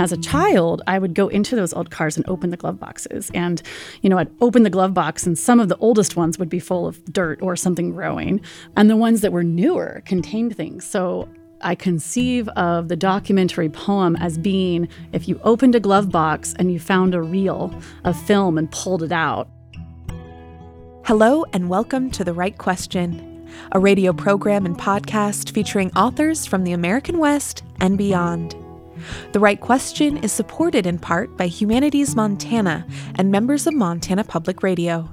As a child, I would go into those old cars and open the glove boxes. And, you know, I'd open the glove box, and some of the oldest ones would be full of dirt or something growing. And the ones that were newer contained things. So I conceive of the documentary poem as being if you opened a glove box and you found a reel of film and pulled it out. Hello, and welcome to The Write Question, a radio program and podcast featuring authors from the American West and beyond. The Write Question is supported in part by Humanities Montana and members of Montana Public Radio,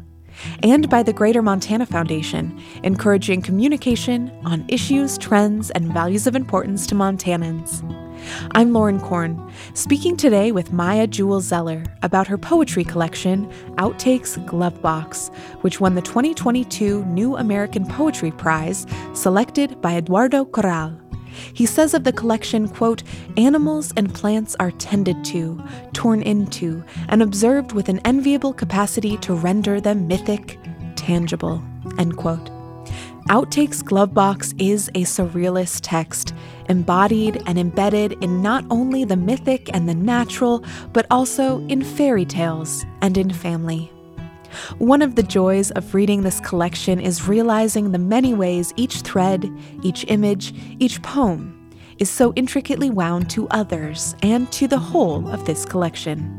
and by the Greater Montana Foundation, encouraging communication on issues, trends, and values of importance to Montanans. I'm Lauren Korn, speaking today with Maya Jewell Zeller about her poetry collection, Outtakes Glove Box, which won the 2022 New American Poetry Prize, selected by Eduardo Corral. He says of the collection, quote, animals and plants are tended to, torn into, and observed with an enviable capacity to render them mythic, tangible, end quote. Outtakes Glovebox is a surrealist text, embodied and embedded in not only the mythic and the natural, but also in fairy tales and in family. One of the joys of reading this collection is realizing the many ways each thread, each image, each poem is so intricately wound to others and to the whole of this collection.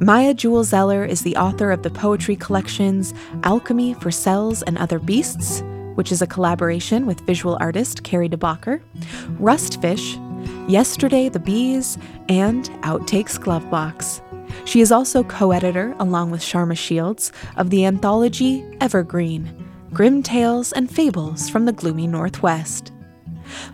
Maya Jewell Zeller is the author of the poetry collections Alchemy for Cells and Other Beasts, which is a collaboration with visual artist Carrie DeBacher, Rustfish, Yesterday the Bees, and Outtakes Glovebox. She is also co editor, along with Sharma Shields, of the anthology Evergreen Grim Tales and Fables from the Gloomy Northwest.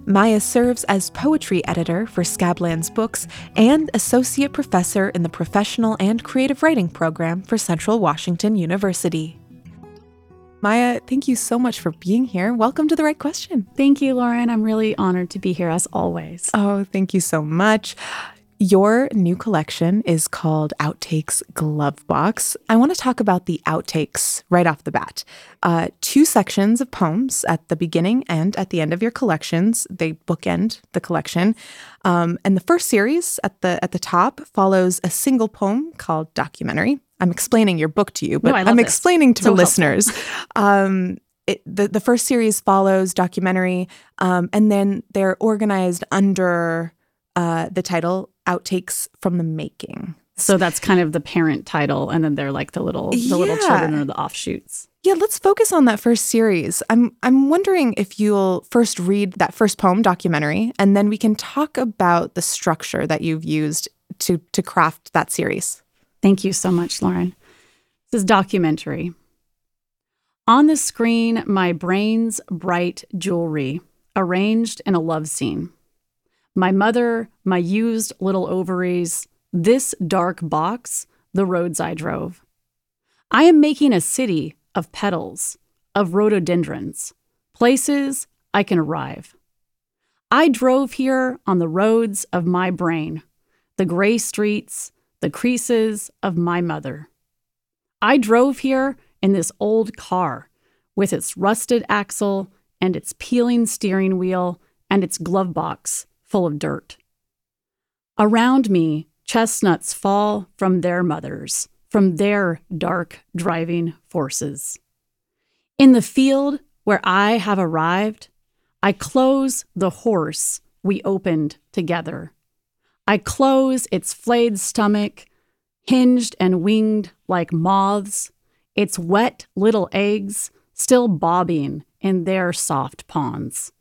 Maya serves as poetry editor for Scablands Books and associate professor in the professional and creative writing program for Central Washington University. Maya, thank you so much for being here. Welcome to The Write Question. Thank you, Lauren. I'm really honored to be here as always. Oh, thank you so much. Your new collection is called Outtakes Glove Box. I want to talk about the outtakes right off the bat. Uh, two sections of poems at the beginning and at the end of your collections. They bookend the collection. Um, and the first series at the at the top follows a single poem called Documentary. I'm explaining your book to you, but no, I'm this. explaining to so the listeners. Um, it, the, the first series follows documentary, um, and then they're organized under uh, the title outtakes from the making. So that's kind of the parent title, and then they're like the little the yeah. little children or the offshoots. Yeah, let's focus on that first series. I'm I'm wondering if you'll first read that first poem documentary, and then we can talk about the structure that you've used to to craft that series. Thank you so much, Lauren. This is documentary. On the screen, my brain's bright jewelry, arranged in a love scene my mother, my used little ovaries, this dark box, the roads I drove. I am making a city of petals, of rhododendrons, places I can arrive. I drove here on the roads of my brain, the gray streets, the creases of my mother. I drove here in this old car with its rusted axle and its peeling steering wheel and its glove box full of dirt. Around me, chestnuts fall from their mothers, from their dark driving forces. In the field where I have arrived, I close the horse we opened together. I close its flayed stomach, hinged and winged like moths, its wet little eggs still bobbing in their soft ponds.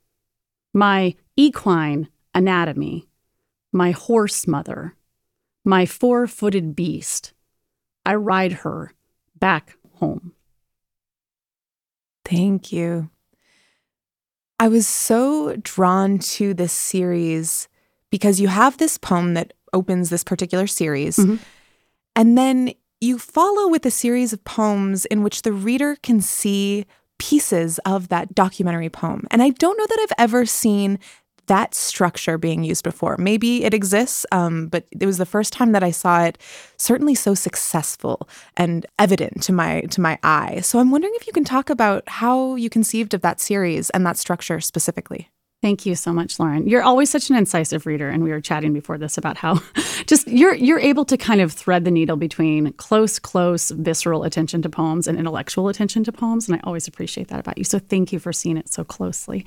My equine anatomy, my horse mother, my four footed beast. I ride her back home. Thank you. I was so drawn to this series because you have this poem that opens this particular series. Mm-hmm. And then you follow with a series of poems in which the reader can see pieces of that documentary poem. And I don't know that I've ever seen that structure being used before. Maybe it exists, um, but it was the first time that I saw it certainly so successful and evident to my to my eye. So I'm wondering if you can talk about how you conceived of that series and that structure specifically. Thank you so much, Lauren. You're always such an incisive reader, and we were chatting before this about how just you're you're able to kind of thread the needle between close, close, visceral attention to poems and intellectual attention to poems, and I always appreciate that about you. So thank you for seeing it so closely.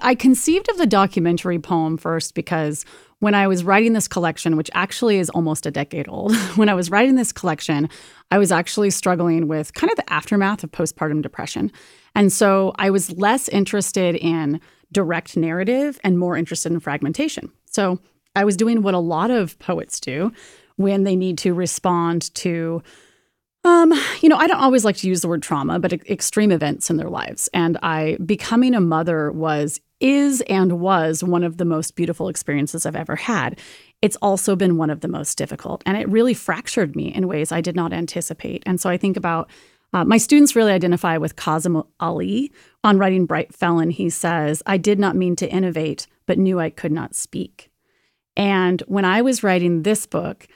I conceived of the documentary poem first because when I was writing this collection, which actually is almost a decade old, when I was writing this collection, I was actually struggling with kind of the aftermath of postpartum depression. And so I was less interested in direct narrative and more interested in fragmentation. So I was doing what a lot of poets do when they need to respond to um, you know, I don't always like to use the word trauma, but extreme events in their lives. And I becoming a mother was is and was one of the most beautiful experiences I've ever had. It's also been one of the most difficult, and it really fractured me in ways I did not anticipate. And so I think about uh, my students really identify with Kazim Ali on writing Bright Felon. He says, I did not mean to innovate, but knew I could not speak. And when I was writing this book,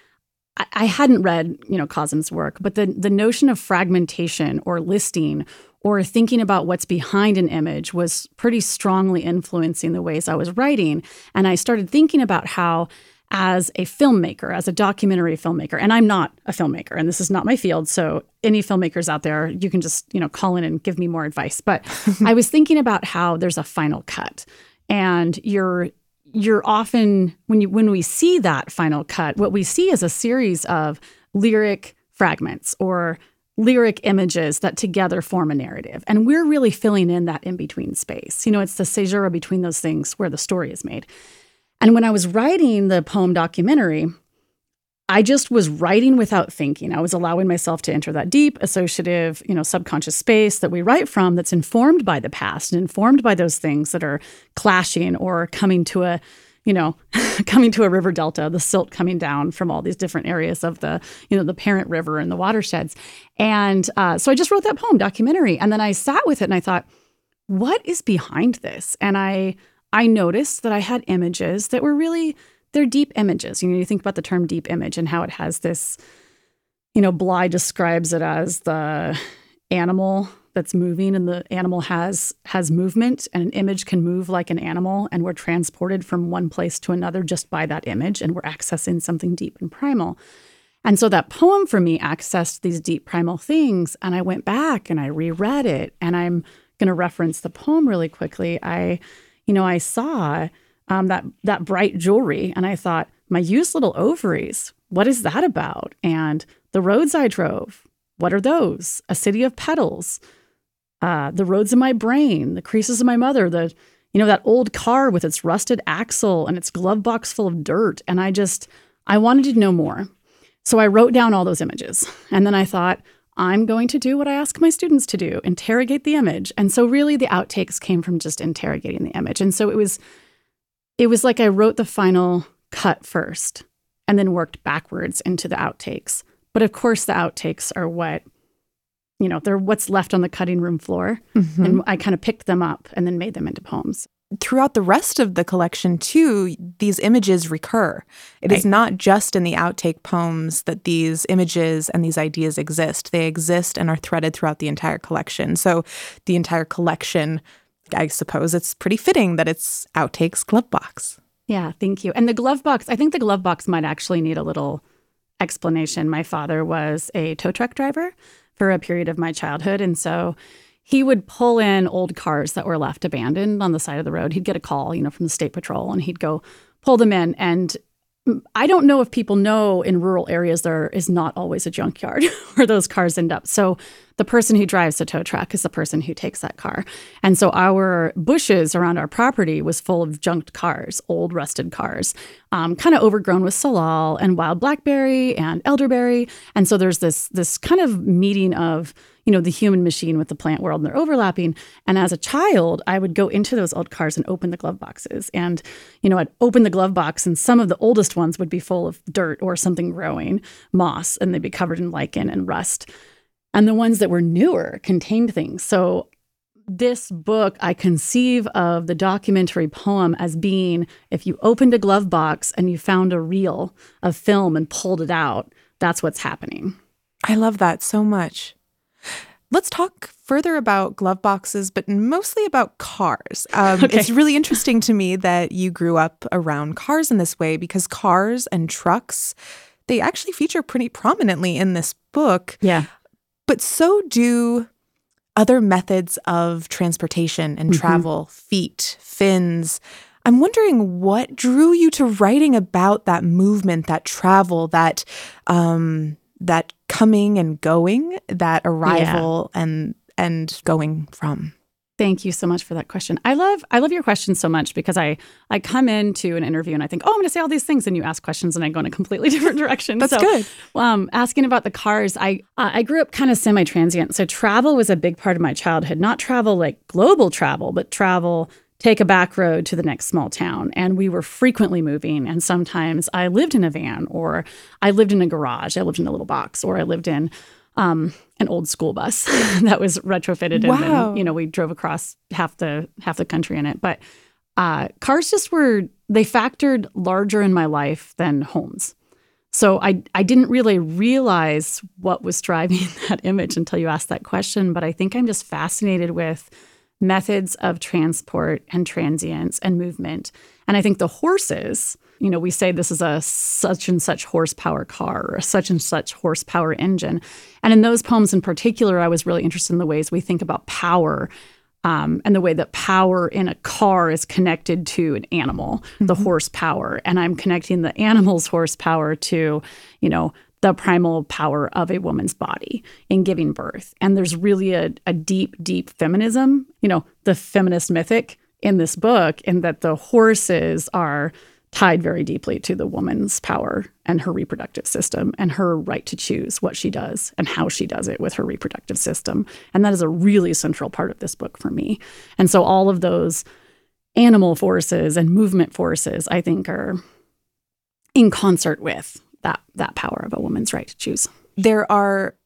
I, I hadn't read, you know, Kazim's work, but the, the notion of fragmentation or listing or thinking about what's behind an image was pretty strongly influencing the ways I was writing. And I started thinking about how as a filmmaker, as a documentary filmmaker, and I'm not a filmmaker, and this is not my field. So any filmmakers out there, you can just you know call in and give me more advice. But I was thinking about how there's a final cut, and you're you're often when you when we see that final cut, what we see is a series of lyric fragments or lyric images that together form a narrative. And we're really filling in that in between space. You know, it's the caesura between those things where the story is made. And when I was writing the poem documentary, I just was writing without thinking. I was allowing myself to enter that deep associative, you know, subconscious space that we write from that's informed by the past and informed by those things that are clashing or coming to a, you know, coming to a river delta, the silt coming down from all these different areas of the, you know, the parent river and the watersheds. And uh, so I just wrote that poem documentary. And then I sat with it and I thought, what is behind this? And I I noticed that I had images that were really they're deep images. You know, you think about the term deep image and how it has this, you know, Bly describes it as the animal that's moving and the animal has has movement and an image can move like an animal and we're transported from one place to another just by that image and we're accessing something deep and primal. And so that poem for me accessed these deep primal things and I went back and I reread it and I'm going to reference the poem really quickly. I you know, I saw um, that that bright jewelry, and I thought, my used little ovaries. What is that about? And the roads I drove. What are those? A city of petals. Uh, the roads in my brain, the creases of my mother, the you know that old car with its rusted axle and its glove box full of dirt. And I just I wanted to know more. So I wrote down all those images. And then I thought, I'm going to do what I ask my students to do interrogate the image. And so, really, the outtakes came from just interrogating the image. And so, it was, it was like I wrote the final cut first and then worked backwards into the outtakes. But of course, the outtakes are what, you know, they're what's left on the cutting room floor. Mm-hmm. And I kind of picked them up and then made them into poems. Throughout the rest of the collection too these images recur. It right. is not just in the outtake poems that these images and these ideas exist. They exist and are threaded throughout the entire collection. So the entire collection i suppose it's pretty fitting that it's outtakes glove box. Yeah thank you. And the glove box i think the glove box might actually need a little explanation. My father was a tow truck driver for a period of my childhood and so he would pull in old cars that were left abandoned on the side of the road. He'd get a call, you know, from the state patrol, and he'd go pull them in. And I don't know if people know in rural areas there is not always a junkyard where those cars end up. So the person who drives the tow truck is the person who takes that car. And so our bushes around our property was full of junked cars, old rusted cars, um, kind of overgrown with salal and wild blackberry and elderberry. And so there's this this kind of meeting of you know, the human machine with the plant world and they're overlapping. And as a child, I would go into those old cars and open the glove boxes. And, you know, I'd open the glove box and some of the oldest ones would be full of dirt or something growing, moss, and they'd be covered in lichen and rust. And the ones that were newer contained things. So this book, I conceive of the documentary poem as being if you opened a glove box and you found a reel of film and pulled it out, that's what's happening. I love that so much. Let's talk further about glove boxes, but mostly about cars. Um, okay. It's really interesting to me that you grew up around cars in this way because cars and trucks, they actually feature pretty prominently in this book. Yeah. But so do other methods of transportation and mm-hmm. travel, feet, fins. I'm wondering what drew you to writing about that movement, that travel, that um, that coming and going, that arrival yeah. and and going from. Thank you so much for that question. I love I love your question so much because I I come into an interview and I think, oh, I'm going to say all these things, and you ask questions and I go in a completely different direction. That's so, good. Um, asking about the cars, I uh, I grew up kind of semi transient, so travel was a big part of my childhood. Not travel like global travel, but travel take a back road to the next small town. And we were frequently moving. And sometimes I lived in a van, or I lived in a garage, I lived in a little box, or I lived in um, an old school bus that was retrofitted. Wow. And then, you know, we drove across half the half the country in it. But uh, cars just were they factored larger in my life than homes. So I I didn't really realize what was driving that image until you asked that question. But I think I'm just fascinated with methods of transport and transience and movement. And I think the horses, you know, we say this is a such and such horsepower car or a such and such horsepower engine. And in those poems in particular, I was really interested in the ways we think about power um, and the way that power in a car is connected to an animal, mm-hmm. the horsepower. And I'm connecting the animal's horsepower to, you know, the primal power of a woman's body in giving birth. And there's really a, a deep, deep feminism, you know, the feminist mythic in this book, in that the horses are tied very deeply to the woman's power and her reproductive system and her right to choose what she does and how she does it with her reproductive system. And that is a really central part of this book for me. And so all of those animal forces and movement forces, I think, are in concert with that that power of a woman's right to choose. There are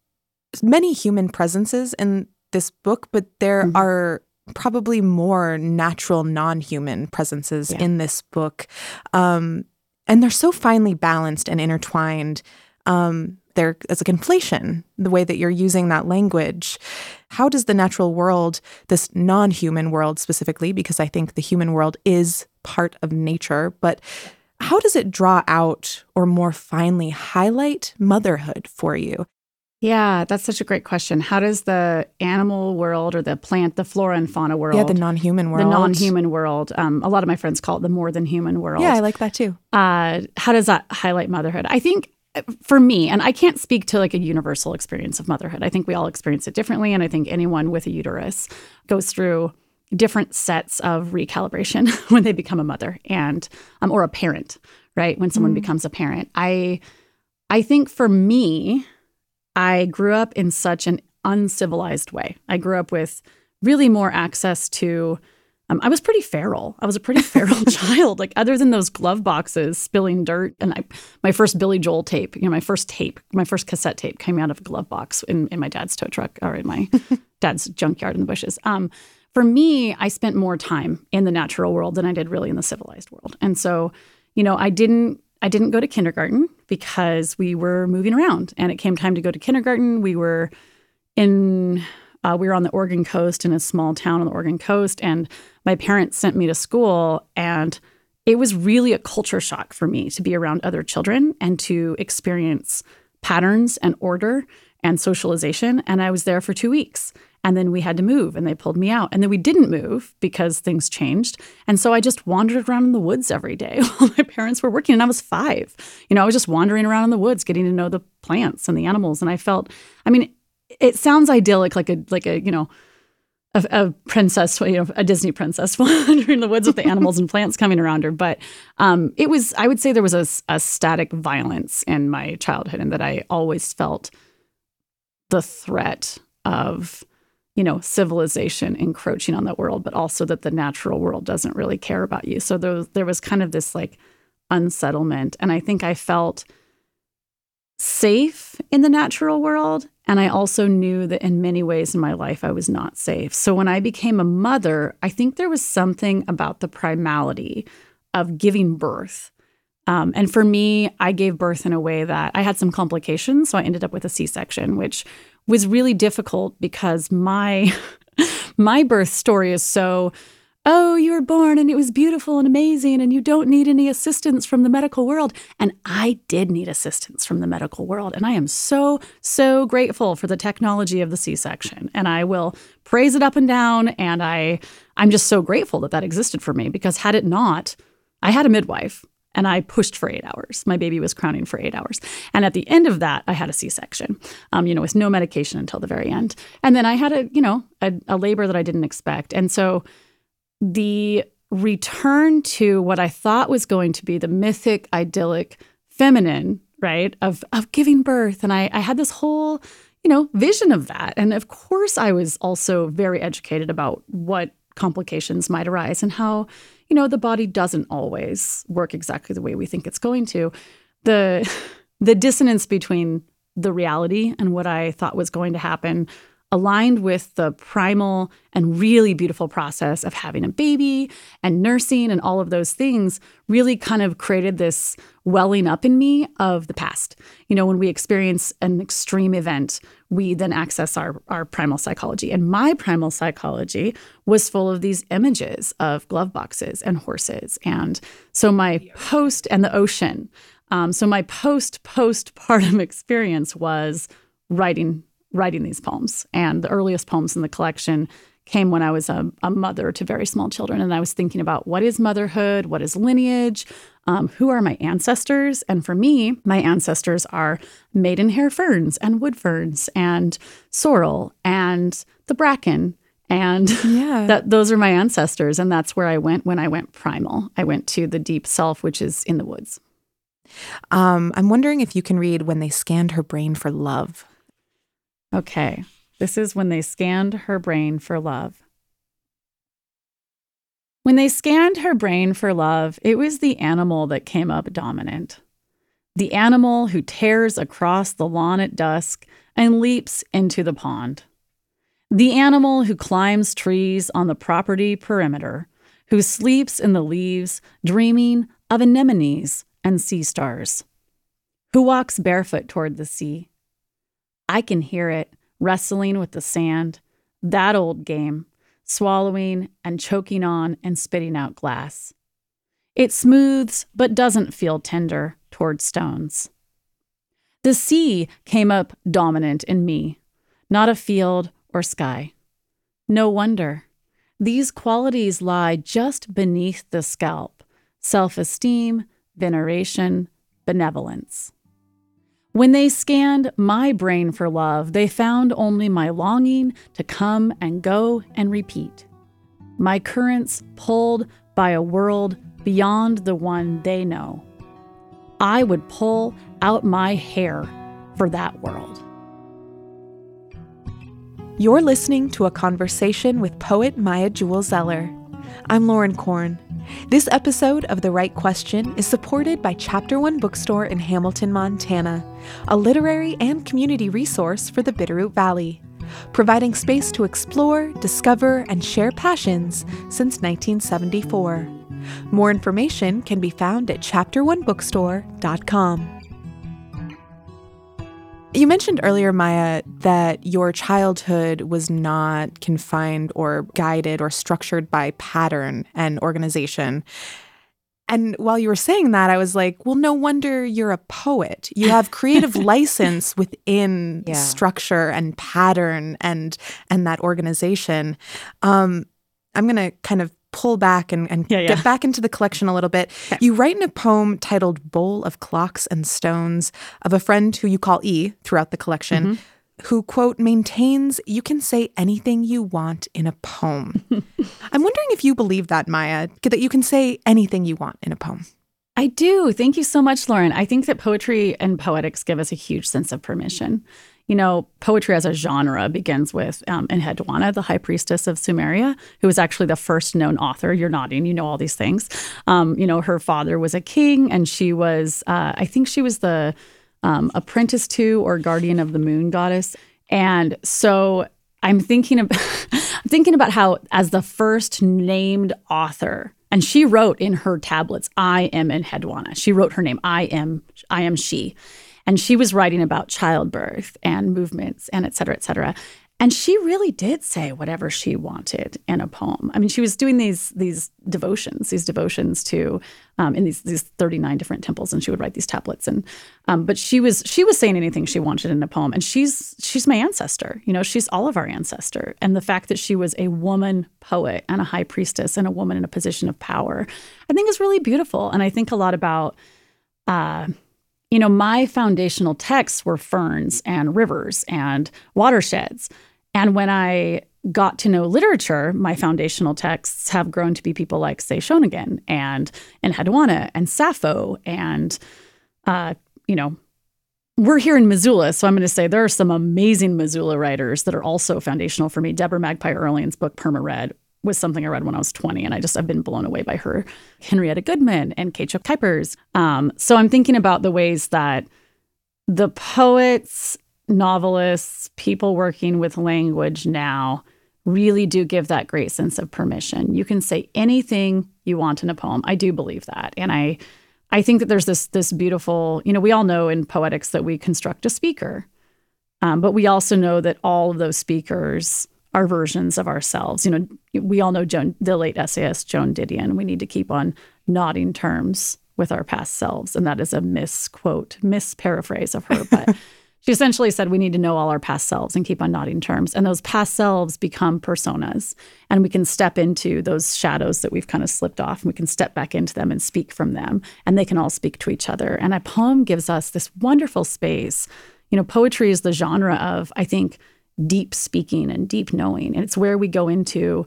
many human presences in this book, but there mm-hmm. are probably more natural non-human presences yeah. in this book. Um, and they're so finely balanced and intertwined. Um, there is a conflation, the way that you're using that language. How does the natural world, this non human world specifically, because I think the human world is part of nature, but how does it draw out or more finely highlight motherhood for you? Yeah, that's such a great question. How does the animal world or the plant, the flora and fauna world, yeah, the non-human world, the non-human world, um, a lot of my friends call it the more than human world. Yeah, I like that too. Uh, how does that highlight motherhood? I think uh, for me, and I can't speak to like a universal experience of motherhood. I think we all experience it differently, and I think anyone with a uterus goes through different sets of recalibration when they become a mother and um, or a parent right when someone mm. becomes a parent i i think for me i grew up in such an uncivilized way i grew up with really more access to um, I was pretty feral. I was a pretty feral child. Like other than those glove boxes spilling dirt, and I, my first Billy Joel tape, you know, my first tape, my first cassette tape came out of a glove box in, in my dad's tow truck or in my dad's junkyard in the bushes. Um, for me, I spent more time in the natural world than I did really in the civilized world. And so, you know, I didn't I didn't go to kindergarten because we were moving around and it came time to go to kindergarten. We were in uh, we were on the Oregon coast in a small town on the Oregon coast and my parents sent me to school and it was really a culture shock for me to be around other children and to experience patterns and order and socialization and I was there for 2 weeks and then we had to move and they pulled me out. And then we didn't move because things changed. And so I just wandered around in the woods every day while my parents were working. And I was five. You know, I was just wandering around in the woods, getting to know the plants and the animals. And I felt, I mean, it sounds idyllic, like a, like a, you know, a, a, princess, you know, a Disney princess wandering in the woods with the animals and plants coming around her. But um, it was, I would say there was a, a static violence in my childhood and that I always felt the threat of you know, civilization encroaching on the world, but also that the natural world doesn't really care about you. So there was, there was kind of this like unsettlement. And I think I felt safe in the natural world. And I also knew that in many ways in my life, I was not safe. So when I became a mother, I think there was something about the primality of giving birth Um, and for me, I gave birth in a way that I had some complications. So I ended up with a C section, which was really difficult because my my birth story is so oh, you were born and it was beautiful and amazing, and you don't need any assistance from the medical world. And I did need assistance from the medical world. And I am so, so grateful for the technology of the C section. And I will praise it up and down. And I, I'm just so grateful that that existed for me because had it not, I had a midwife and I pushed for eight hours. My baby was crowning for eight hours. And at the end of that, I had a C section, um, you know, with no medication until the very end. And then I had a, you know, a, a labor that I didn't expect. And so, the return to what I thought was going to be the mythic, idyllic, feminine, right, of of giving birth. And I, I had this whole, you know, vision of that. And of course, I was also very educated about what complications might arise and how, you know, the body doesn't always work exactly the way we think it's going to. The the dissonance between the reality and what I thought was going to happen aligned with the primal and really beautiful process of having a baby and nursing and all of those things really kind of created this welling up in me of the past. You know, when we experience an extreme event, we then access our, our primal psychology. And my primal psychology was full of these images of glove boxes and horses. And so my post and the ocean. Um, so my post postpartum experience was writing writing these poems. And the earliest poems in the collection came when I was a, a, mother to very small children. And I was thinking about what is motherhood? What is lineage? Um, who are my ancestors? And for me, my ancestors are maidenhair ferns and wood ferns and sorrel and the bracken. And yeah. that those are my ancestors. And that's where I went when I went primal. I went to the deep self, which is in the woods. Um, I'm wondering if you can read When They Scanned Her Brain for Love. Okay, this is when they scanned her brain for love. When they scanned her brain for love, it was the animal that came up dominant. The animal who tears across the lawn at dusk and leaps into the pond. The animal who climbs trees on the property perimeter, who sleeps in the leaves, dreaming of anemones and sea stars. Who walks barefoot toward the sea I can hear it wrestling with the sand, that old game, swallowing and choking on and spitting out glass. It smooths but doesn't feel tender toward stones. The sea came up dominant in me, not a field or sky. No wonder. These qualities lie just beneath the scalp self esteem, veneration, benevolence. When they scanned my brain for love, they found only my longing to come and go and repeat. My currents pulled by a world beyond the one they know. I would pull out my hair for that world. You're listening to a conversation with poet Maya Jewell Zeller. I'm Lauren Korn. This episode of The Write Question is supported by Chapter One Bookstore in Hamilton, Montana, a literary and community resource for the Bitterroot Valley, providing space to explore, discover, and share passions since 1974. More information can be found at chapteronebookstore.com. You mentioned earlier, Maya, that your childhood was not confined or guided or structured by pattern and organization. And while you were saying that, I was like, well, no wonder you're a poet. You have creative license within yeah. structure and pattern and and that organization. Um, I'm gonna kind of pull back and, and yeah, yeah. get back into the collection a little bit. Okay. You write in a poem titled Bowl of Clocks and Stones of a friend who you call E throughout the collection. Mm-hmm who, quote, maintains you can say anything you want in a poem. I'm wondering if you believe that, Maya, that you can say anything you want in a poem. I do. Thank you so much, Lauren. I think that poetry and poetics give us a huge sense of permission you know, poetry as a genre begins with um, Enheduanna, the high priestess of Sumeria, who was actually the first known author. You're nodding, you know all these things. Um, you know, her father was a king, and she was, uh, I think she was the um, apprentice to or guardian of the moon goddess. And so I'm thinking of, I'm thinking about how, as the first named author And she wrote in her tablets, I am Enheduanna. She wrote her name, I am, I am she. And she was writing about childbirth and movements and et cetera, et cetera. And she really did say whatever she wanted in a poem. I mean, she was doing these these devotions, these devotions to um, in these these thirty nine different temples, and she would write these tablets. And um, but she was she was saying anything she wanted in a poem, and she's she's my ancestor. You know, she's all of our ancestor. And the fact that she was a woman poet and a high priestess and a woman in a position of power, I think is really beautiful. And I think a lot about. Uh, you know, my foundational texts were ferns and rivers and watersheds. And when I got to know literature, my foundational texts have grown to be people like, say, Schoningen and Enheduanna and Sappho. And, uh, you know, we're here in Missoula, so I'm going to say there are some amazing Missoula writers that are also foundational for me. Debra Magpie Earling's book, Perma Red, was something I read when I was 20, and I just I've been blown away by her. Henrietta Goodman and Keetje Kuipers. Um, so I'm thinking about the ways that the poets, novelists, people working with language now really do give that great sense of permission. You can say anything you want in a poem. I do believe that, and I I think that there's this this beautiful. You know, we all know in poetics that we construct a speaker, um, but we also know that all of those speakers are versions of ourselves. You know, we all know Joan, the late essayist Joan Didion. We need to keep on nodding terms with our past selves, and that is a misquote, misparaphrase of her. But she essentially said we need to know all our past selves and keep on nodding terms, and those past selves become personas, and we can step into those shadows that we've kind of slipped off, and we can step back into them and speak from them, and they can all speak to each other. And a poem gives us this wonderful space. You know, poetry is the genre of I think deep speaking and deep knowing. And it's where we go into,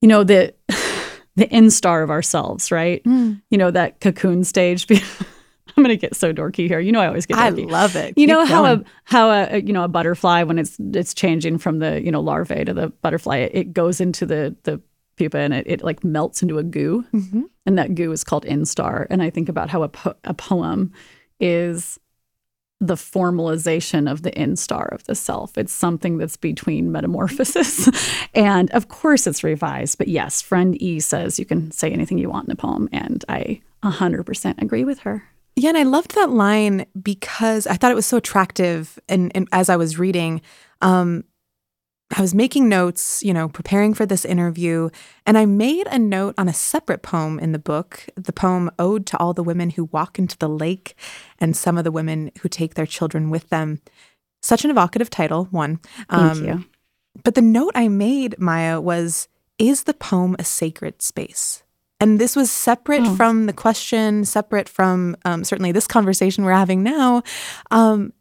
you know, the the instar of ourselves, right? Mm. You know, that cocoon stage. I'm gonna get so dorky here. You know, I always get. Dorky. I love it. You Keep know how going. a how a you know a butterfly when it's it's changing from the you know larvae to the butterfly, it, it goes into the the pupa and it, it like melts into a goo, mm-hmm. and that goo is called instar. And I think about how a po- a poem is the formalization of the instar of the self. It's something that's between metamorphosis. and of course, it's revised. But yes, friend E says you can say anything you want in a poem. And I 100% agree with her. Yeah, and I loved that line because I thought it was so attractive. And, and as I was reading, um, I was making notes, you know, preparing for this interview, and I made a note on a separate poem in the book, the poem Ode to All the Women Who Walk into the Lake and Some of the Women Who Take Their Children with Them. Such an evocative title, one. Thank um, you. But the note I made, Maya, was Is the poem a sacred space? And this was separate oh. from the question, separate from um, certainly this conversation we're having now. Um,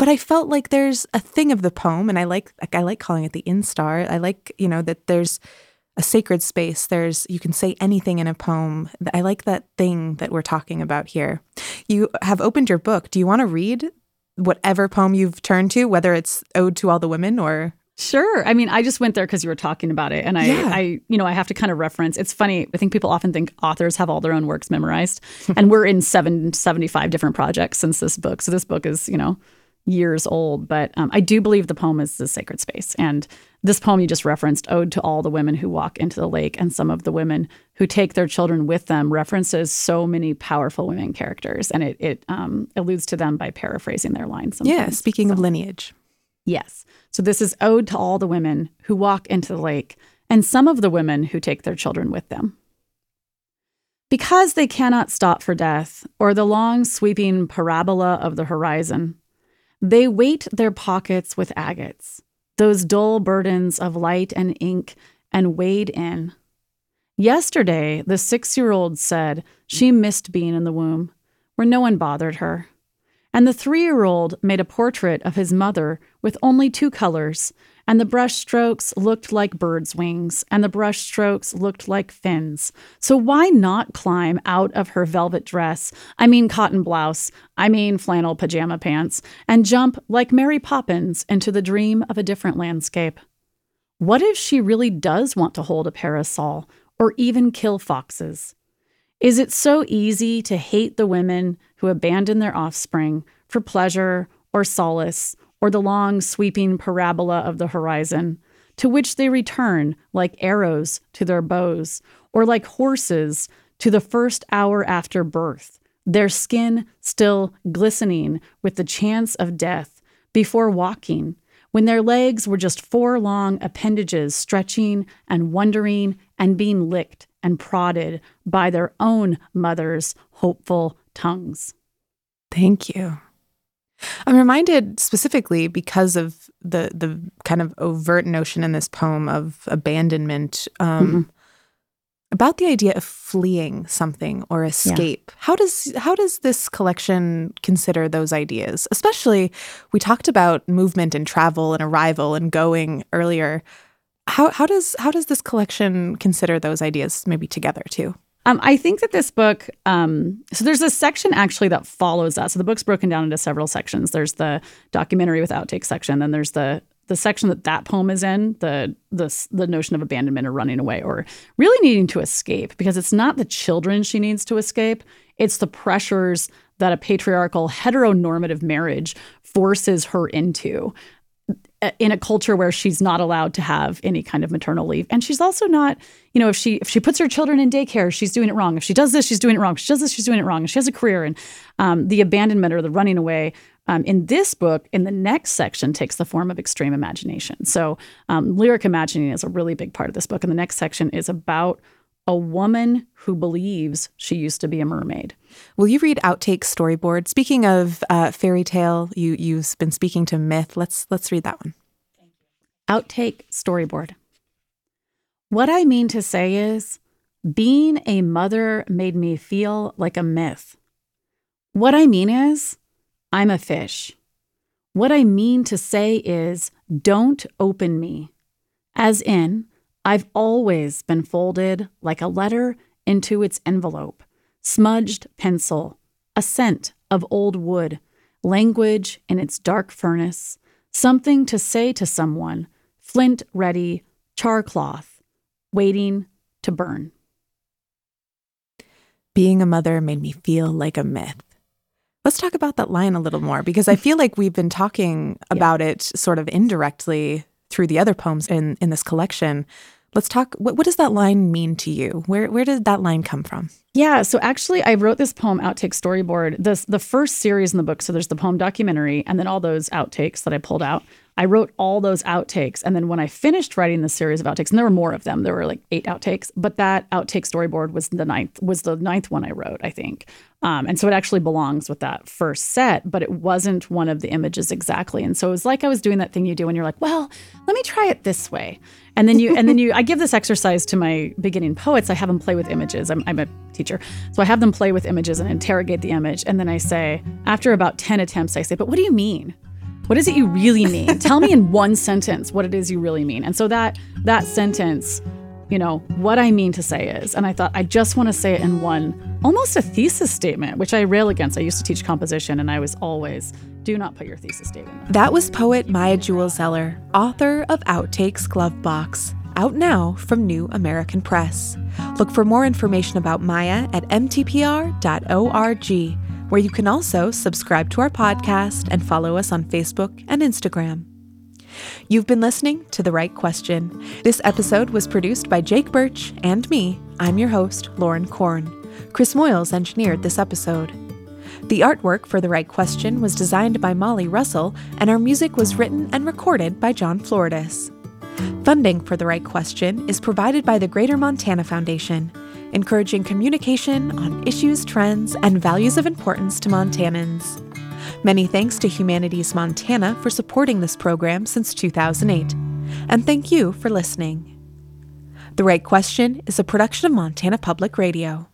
but I felt like there's a thing of the poem, and I like, like I like calling it the instar. I like you know that there's a sacred space. There's you can say anything in a poem. I like that thing that we're talking about here. You have opened your book. Do you want to read whatever poem you've turned to, whether it's Ode to All the Women or Sure. I mean, I just went there because you were talking about it, and I, yeah. I, you know, I have to kind of reference. It's funny. I think people often think authors have all their own works memorized, and we're in seven seventy five different projects since this book. So this book is, you know, years old, but um, I do believe the poem is the sacred space. And this poem you just referenced, Ode to All the Women Who Walk into the Lake, and some of the women who take their children with them, references so many powerful women characters. And it, it um, alludes to them by paraphrasing their lines. Sometimes. Yeah, speaking so, of lineage. Yes. So this is Ode to All the Women Who Walk into the Lake, and some of the women who take their children with them. Because they cannot stop for death, or the long sweeping parabola of the horizon, they weight their pockets with agates, those dull burdens of light and ink, and wade in. Yesterday, the six year old said she missed being in the womb, where no one bothered her. And the three year old made a portrait of his mother with only two colors and the brush strokes looked like birds' wings, and the brush strokes looked like fins. So why not climb out of her velvet dress, I mean cotton blouse, I mean flannel pajama pants, and jump like Mary Poppins into the dream of a different landscape? What if she really does want to hold a parasol or even kill foxes? Is it so easy to hate the women who abandon their offspring for pleasure or solace or the long sweeping parabola of the horizon, to which they return like arrows to their bows, or like horses to the first hour after birth, their skin still glistening with the chance of death before walking, when their legs were just four long appendages stretching and wondering and being licked and prodded by their own mother's hopeful tongues. Thank you. I'm reminded specifically because of the the kind of overt notion in this poem of abandonment um, mm-hmm. about the idea of fleeing something or escape. Yeah. How does how does this collection consider those ideas? Especially, we talked about movement and travel and arrival and going earlier. How how does how does this collection consider those ideas maybe together too? Um, I think that this book, um, so there's a section actually that follows that. So the book's broken down into several sections. There's the documentary with outtakes section, then there's the the section that that poem is in, the the the notion of abandonment or running away or really needing to escape because it's not the children she needs to escape, it's the pressures that a patriarchal heteronormative marriage forces her into in a culture where she's not allowed to have any kind of maternal leave. And she's also not you know if she if she puts her children in daycare she's doing it wrong. If she does this she's doing it wrong. If she does this she's doing it wrong. If she has a career and um, the abandonment or the running away um, in this book in the next section takes the form of extreme imagination. So um, lyric imagining is a really big part of this book. And the next section is about a woman who believes she used to be a mermaid. Will you read outtake storyboard? Speaking of uh, fairy tale, you you've been speaking to myth. Let's let's read that one. Outtake storyboard. What I mean to say is, being a mother made me feel like a myth. What I mean is, I'm a fish. What I mean to say is, don't open me. As in, I've always been folded like a letter into its envelope, smudged pencil, a scent of old wood, language in its dark furnace, something to say to someone, flint ready, char cloth, waiting to burn. Being a mother made me feel like a myth. Let's talk about that line a little more because I feel like we've been talking about yeah. it sort of indirectly through the other poems in, in this collection. Let's talk. What, what does that line mean to you? Where where did that line come from? Yeah, so actually, I wrote this poem outtake storyboard. The the first series in the book. So there's the poem documentary, and then all those outtakes that I pulled out. I wrote all those outtakes. And then when I finished writing the series of outtakes, and there were more of them, there were like eight outtakes, but that outtake storyboard was the ninth, was the ninth one I wrote, I think. Um, and so it actually belongs with that first set, but it wasn't one of the images exactly. And so it was like I was doing that thing you do when you're like, well, let me try it this way. And then you, and then you, I give this exercise to my beginning poets. I have them play with images. I'm, I'm a teacher. So I have them play with images and interrogate the image. And then I say, after about 10 attempts, I say, but what do you mean? What is it you really mean? Tell me in one sentence what it is you really mean. And so that that sentence, you know, what I mean to say is, and I thought I just want to say it in one, almost a thesis statement, which I rail against. I used to teach composition and I was always do not put your thesis statement. That was poet Maya Jewell Zeller, author of Outtakes Glove Box, out now from New American Press. Look for more information about Maya at mtpr.org where you can also subscribe to our podcast and follow us on Facebook and Instagram. You've been listening to The Write Question. This episode was produced by Jake Birch and me. I'm your host, Lauren Korn. Chris Moyles engineered this episode. The artwork for The Write Question was designed by Molly Russell, and our music was written and recorded by John Floridis. Funding for The Right Question is provided by the Greater Montana Foundation encouraging communication on issues, trends, and values of importance to Montanans. Many thanks to Humanities Montana for supporting this program since 2008. And thank you for listening. The Write Question is a production of Montana Public Radio.